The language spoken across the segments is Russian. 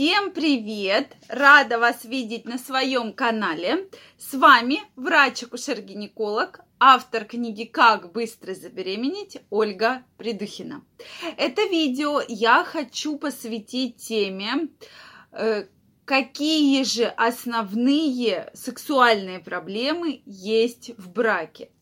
Всем привет! Рада вас видеть на своем канале. С вами врач-акушер-гинеколог, автор книги «Как быстро забеременеть» Ольга Придухина. Это видео я хочу посвятить теме, э, какие же основные сексуальные проблемы есть в браке.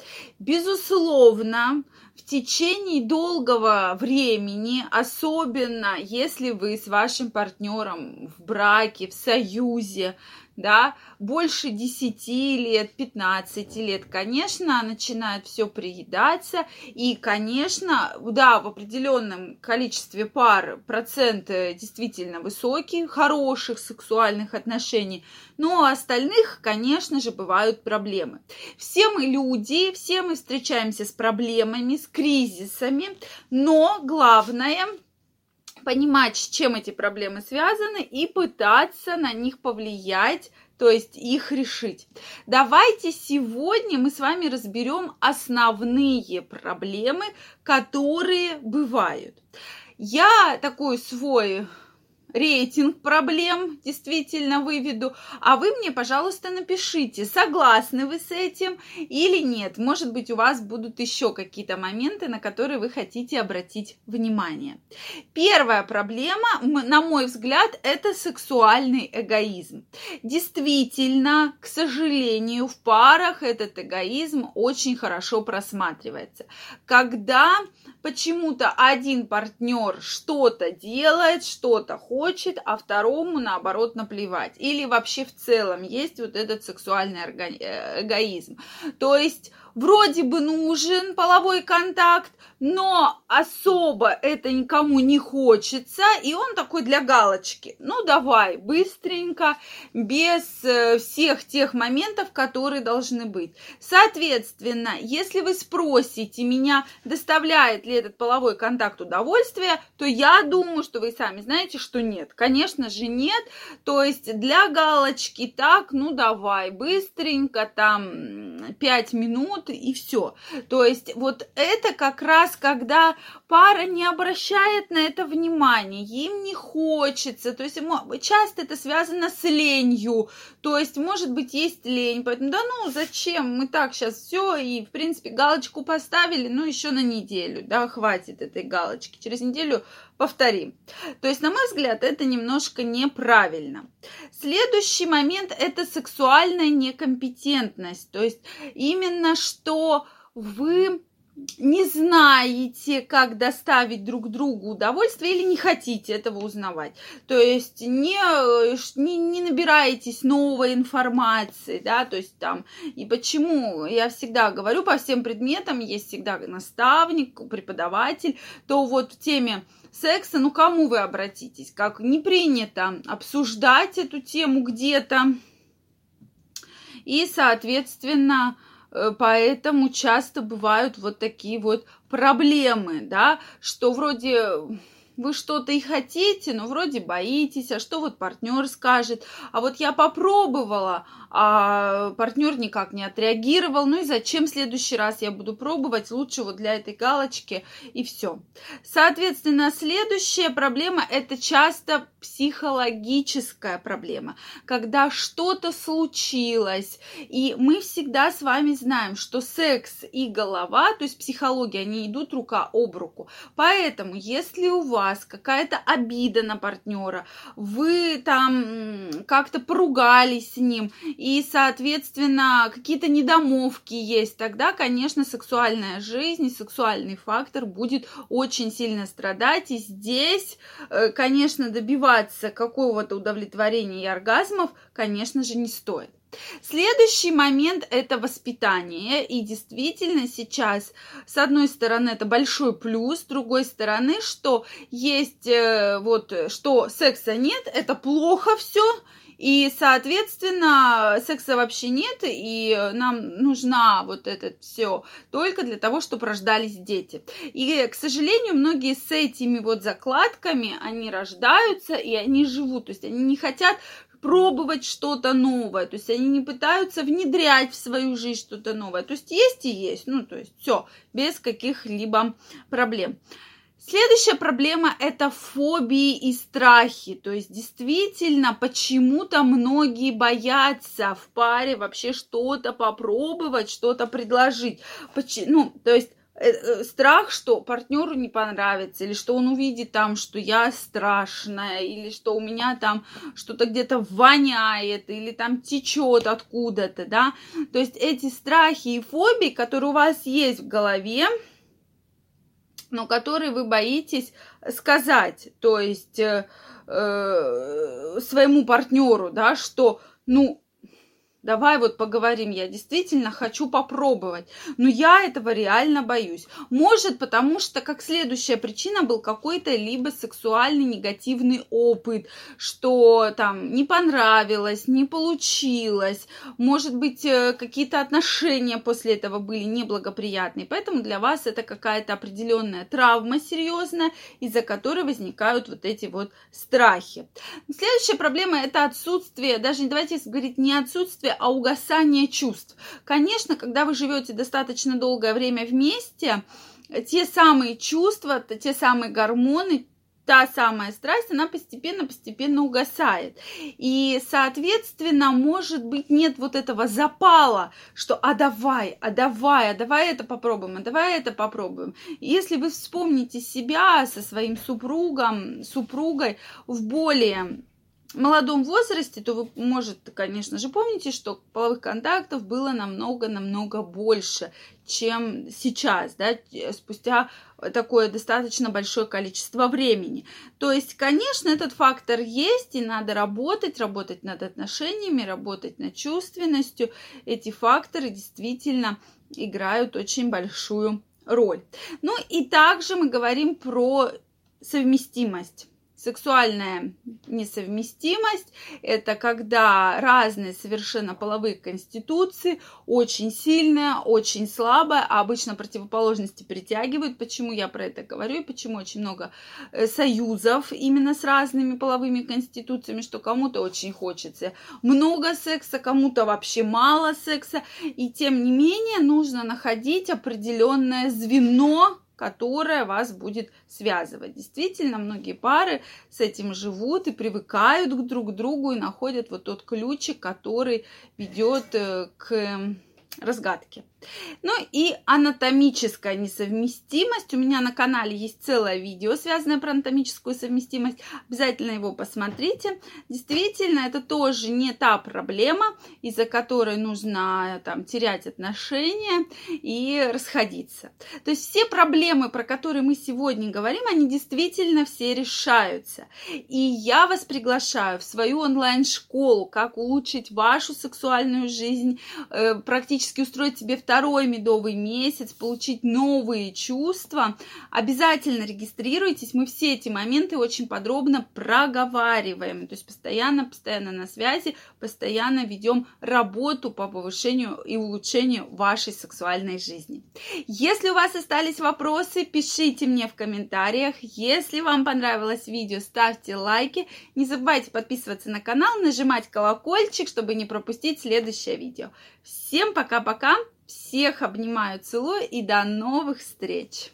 Безусловно, в течение долгого времени, особенно если вы с вашим партнером в браке, в союзе, да, больше 10 лет, 15 лет, конечно, начинает все приедаться, и, конечно, да, в определенном количестве пар процент действительно высокий, хороших сексуальных отношений, но у остальных, конечно же, бывают проблемы. Все мы люди, все мы встречаемся с проблемами, с кризисами, но главное понимать, с чем эти проблемы связаны и пытаться на них повлиять, то есть их решить. Давайте сегодня мы с вами разберем основные проблемы, которые бывают. Я такой свой рейтинг проблем действительно выведу, а вы мне, пожалуйста, напишите, согласны вы с этим или нет. Может быть, у вас будут еще какие-то моменты, на которые вы хотите обратить внимание. Первая проблема, на мой взгляд, это сексуальный эгоизм. Действительно, к сожалению, в парах этот эгоизм очень хорошо просматривается. Когда почему-то один партнер что-то делает, что-то хочет, а второму, наоборот, наплевать. Или вообще в целом есть вот этот сексуальный э, эгоизм. То есть вроде бы нужен половой контакт, но особо это никому не хочется, и он такой для галочки. Ну, давай, быстренько, без э, всех тех моментов, которые должны быть. Соответственно, если вы спросите меня, доставляет ли этот половой контакт удовольствие, то я думаю, что вы сами знаете, что нет. Конечно же, нет. То есть для галочки так, ну, давай, быстренько, там, 5 минут, и все. То есть вот это как раз, когда пара не обращает на это внимания, им не хочется, то есть часто это связано с ленью, то есть, может быть, есть лень, поэтому, да ну, зачем, мы так сейчас все, и, в принципе, галочку поставили, ну, еще на неделю, да, хватит этой галочки, через неделю повторим. То есть, на мой взгляд, это немножко неправильно. Следующий момент – это сексуальная некомпетентность, то есть, именно что вы не знаете, как доставить друг другу удовольствие или не хотите этого узнавать. То есть не, не, не набираетесь новой информации, да, то есть там, и почему я всегда говорю, по всем предметам есть всегда наставник, преподаватель, то вот в теме секса, ну кому вы обратитесь? Как не принято обсуждать эту тему где-то. И, соответственно, Э, поэтому часто бывают вот такие вот проблемы, да, что вроде вы что-то и хотите, но вроде боитесь, а что вот партнер скажет, а вот я попробовала, а партнер никак не отреагировал, ну и зачем в следующий раз я буду пробовать, лучше вот для этой галочки и все. Соответственно, следующая проблема это часто психологическая проблема, когда что-то случилось, и мы всегда с вами знаем, что секс и голова, то есть психология, они идут рука об руку. Поэтому, если у вас какая-то обида на партнера, вы там как-то поругались с ним, и, соответственно, какие-то недомовки есть, тогда, конечно, сексуальная жизнь и сексуальный фактор будет очень сильно страдать, и здесь, э, конечно, добиваться какого-то удовлетворения и оргазмов, конечно же, не стоит. Следующий момент – это воспитание. И действительно сейчас, с одной стороны, это большой плюс, с другой стороны, что есть э, вот, что секса нет, это плохо все, и, соответственно, секса вообще нет, и нам нужна вот это все только для того, чтобы рождались дети. И, к сожалению, многие с этими вот закладками, они рождаются, и они живут. То есть они не хотят пробовать что-то новое, то есть они не пытаются внедрять в свою жизнь что-то новое, то есть есть и есть, ну то есть все без каких-либо проблем. Следующая проблема – это фобии и страхи. То есть, действительно, почему-то многие боятся в паре вообще что-то попробовать, что-то предложить. Ну, то есть, страх, что партнеру не понравится, или что он увидит там, что я страшная, или что у меня там что-то где-то воняет, или там течет откуда-то, да. То есть эти страхи и фобии, которые у вас есть в голове, но которые вы боитесь сказать, то есть э, э, своему партнеру, да, что, ну, Давай вот поговорим, я действительно хочу попробовать, но я этого реально боюсь. Может, потому что как следующая причина был какой-то либо сексуальный негативный опыт, что там не понравилось, не получилось, может быть, э, какие-то отношения после этого были неблагоприятные, поэтому для вас это какая-то определенная травма серьезная, из-за которой возникают вот эти вот страхи. Следующая проблема это отсутствие, даже давайте говорить не отсутствие, отсутствие, а угасание чувств. Конечно, когда вы живете достаточно долгое время вместе, те самые чувства, те самые гормоны, та самая страсть, она постепенно-постепенно угасает. И, соответственно, может быть, нет вот этого запала, что «а давай, а давай, а давай это попробуем, а давай это попробуем». Если вы вспомните себя со своим супругом, супругой в более молодом возрасте, то вы, может, конечно же, помните, что половых контактов было намного-намного больше, чем сейчас, да, спустя такое достаточно большое количество времени. То есть, конечно, этот фактор есть, и надо работать, работать над отношениями, работать над чувственностью. Эти факторы действительно играют очень большую роль. Ну и также мы говорим про совместимость Сексуальная несовместимость – это когда разные совершенно половые конституции, очень сильная, очень слабая, а обычно противоположности притягивают. Почему я про это говорю и почему очень много э, союзов именно с разными половыми конституциями, что кому-то очень хочется много секса, кому-то вообще мало секса. И тем не менее нужно находить определенное звено, которая вас будет связывать. Действительно, многие пары с этим живут и привыкают друг к другу и находят вот тот ключик, который ведет э, к разгадке. Ну и анатомическая несовместимость. У меня на канале есть целое видео, связанное про анатомическую совместимость. Обязательно его посмотрите. Действительно, это тоже не та проблема, из-за которой нужно там терять отношения и расходиться. То есть все проблемы, про которые мы сегодня говорим, они действительно все решаются. И я вас приглашаю в свою онлайн-школу, как улучшить вашу сексуальную жизнь, э, практически устроить себе второй медовый месяц, получить новые чувства, обязательно регистрируйтесь. Мы все эти моменты очень подробно проговариваем. То есть постоянно, постоянно на связи, постоянно ведем работу по повышению и улучшению вашей сексуальной жизни. Если у вас остались вопросы, пишите мне в комментариях. Если вам понравилось видео, ставьте лайки. Не забывайте подписываться на канал, нажимать колокольчик, чтобы не пропустить следующее видео. Всем пока-пока! Всех обнимаю, целую и до новых встреч!